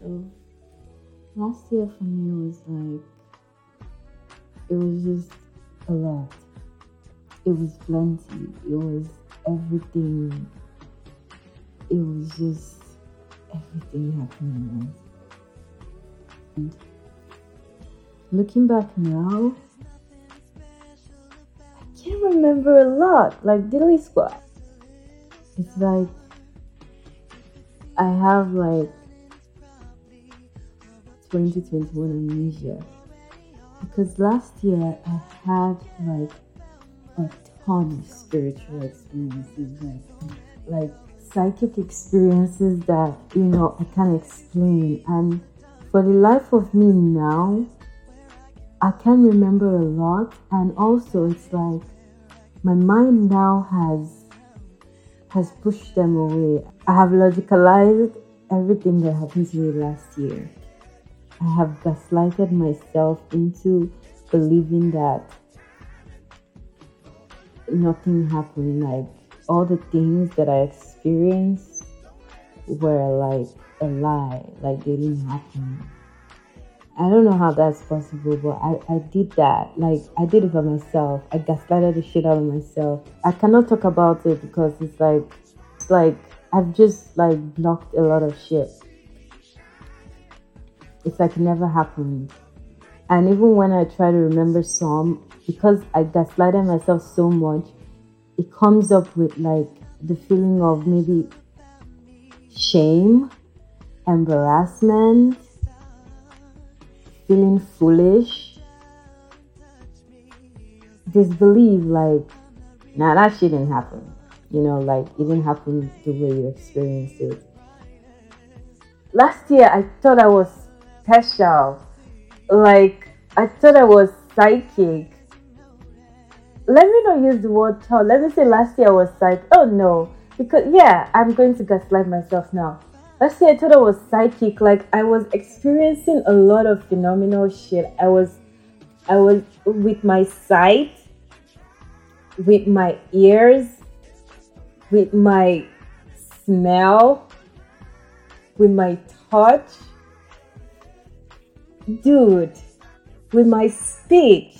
So last year for me was like it was just a lot. It was plenty. It was everything. It was just everything happening. And looking back now, I can't remember a lot. Like Dilly squat. It's like I have like 2021 amnesia because last year I had like a ton of spiritual experiences, like like psychic experiences that you know I can't explain. And for the life of me now, I can remember a lot, and also it's like my mind now has has pushed them away. I have logicalized everything that happened to me last year. I have gaslighted myself into believing that nothing happened. Like all the things that I experienced were like a lie, like they didn't happen. I don't know how that's possible, but I, I did that. Like I did it for myself. I gaslighted the shit out of myself. I cannot talk about it because it's like it's like I've just like blocked a lot of shit it's like never happened. And even when I try to remember some, because I gaslighted myself so much, it comes up with like the feeling of maybe shame, embarrassment, feeling foolish, disbelief, like, nah, that shit didn't happen. You know, like it didn't happen the way you experienced it. Last year, I thought I was special. Like I thought I was psychic. Let me not use the word tall. Let me say last year I was psychic. Oh no. Because yeah, I'm going to gaslight myself now. Last year I thought I was psychic. Like I was experiencing a lot of phenomenal shit. I was I was with my sight, with my ears, with my smell, with my touch dude, with my speech,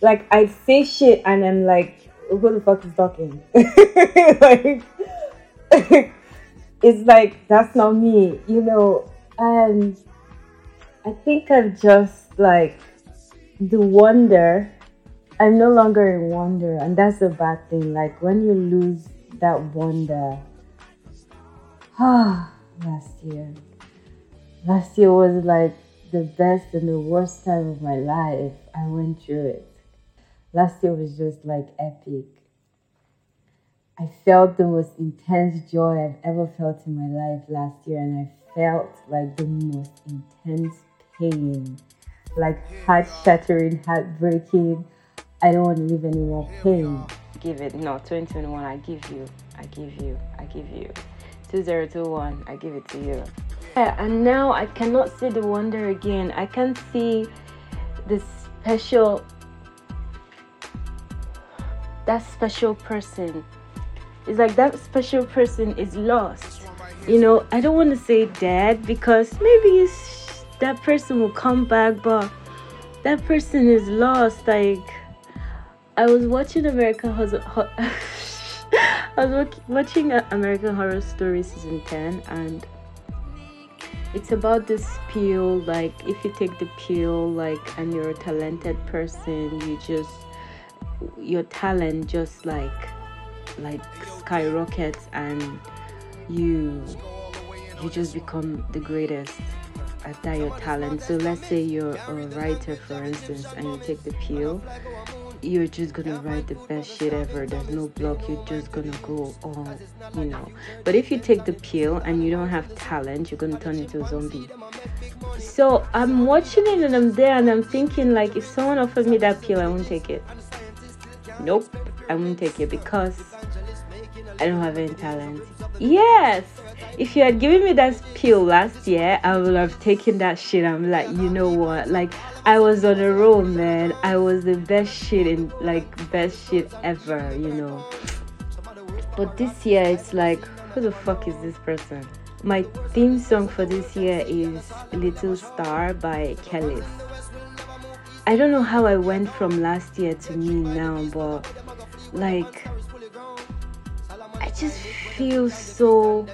like I say shit and I'm like, who the fuck is talking? like, it's like that's not me, you know. And I think I've just like the wonder. I'm no longer in wonder, and that's a bad thing. Like when you lose that wonder. Ah, last year. Last year was like the best and the worst time of my life. I went through it. Last year was just like epic. I felt the most intense joy I've ever felt in my life last year, and I felt like the most intense pain, like heart shattering, heartbreaking. I don't want to live any more pain. Give it, no, 2021, I give you, I give you, I give you. 2021, I give it to you. And now I cannot see the wonder again. I can't see the special that special person. It's like that special person is lost. You know, I don't want to say dead because maybe that person will come back, but that person is lost. Like I was watching American Horror. I was watching uh, American Horror Story season ten, and it's about this pill like if you take the pill like and you're a talented person you just your talent just like like skyrockets and you you just become the greatest at that your talent. So let's say you're a writer for instance and you take the pill you're just gonna write the best shit ever. There's no block. You're just gonna go on, you know. But if you take the pill and you don't have talent, you're gonna turn into a zombie. So I'm watching it and I'm there and I'm thinking like, if someone offered me that pill, I won't take it. Nope, I won't take it because I don't have any talent. Yes, if you had given me that pill last year, I would have taken that shit. I'm like, you know what? Like, I was on a roll, man. I was the best shit in, like, best shit ever, you know. But this year, it's like, who the fuck is this person? my theme song for this year is Little Star by Kelis. I don't know how I went from last year to me now, but like I just feel so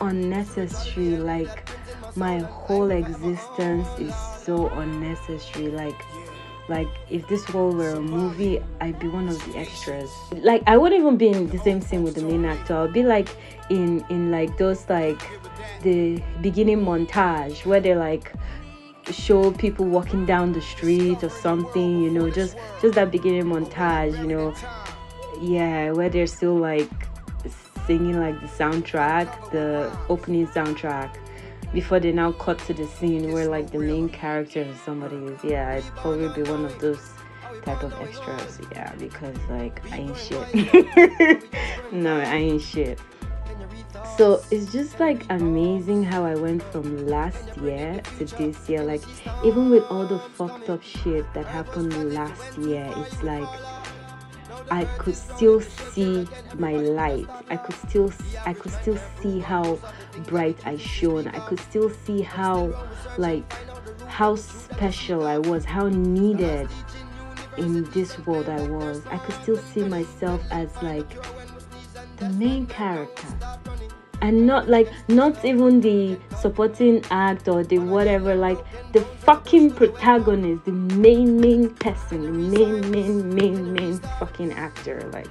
unnecessary. Like my whole existence is so unnecessary. Like like if this world were a movie i'd be one of the extras. Like i wouldn't even be in the same scene with the main actor. I'll be like in in like those like the beginning montage where they like show people walking down the street or something you know just just that beginning montage you know. Yeah where they're still like singing like the soundtrack the opening soundtrack before they now cut to the scene where like the main character or somebody is. Yeah i'd probably be one of those type of extras yeah because like i ain't shit. No i ain't shit. So it's just like amazing how i went from last year to this year. Like even with all the fucked up shit that happened last year it's like I could still see my light. I could still I could still see how bright I shone. I could still see how like how special I was, how needed in this world I was. I could still see myself as like the main character and not like not even the supporting act or the whatever like the fucking protagonist the main main person the main main main main fucking actor like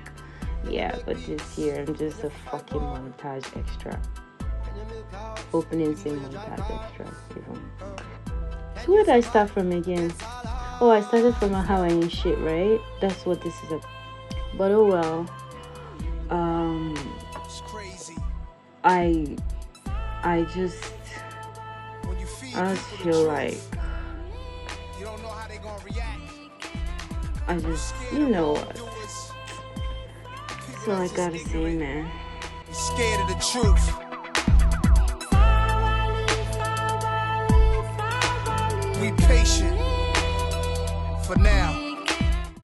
yeah but this year i'm just a fucking montage extra. Opening scene montage extra so where did i start from again? Oh i started from a Hawaiian shit right? That's what this is a but oh well. Um I I just I just feel like you don't know how they gonna react. I just, you know what? So I gotta say, man. Scared of the truth. We patient for now.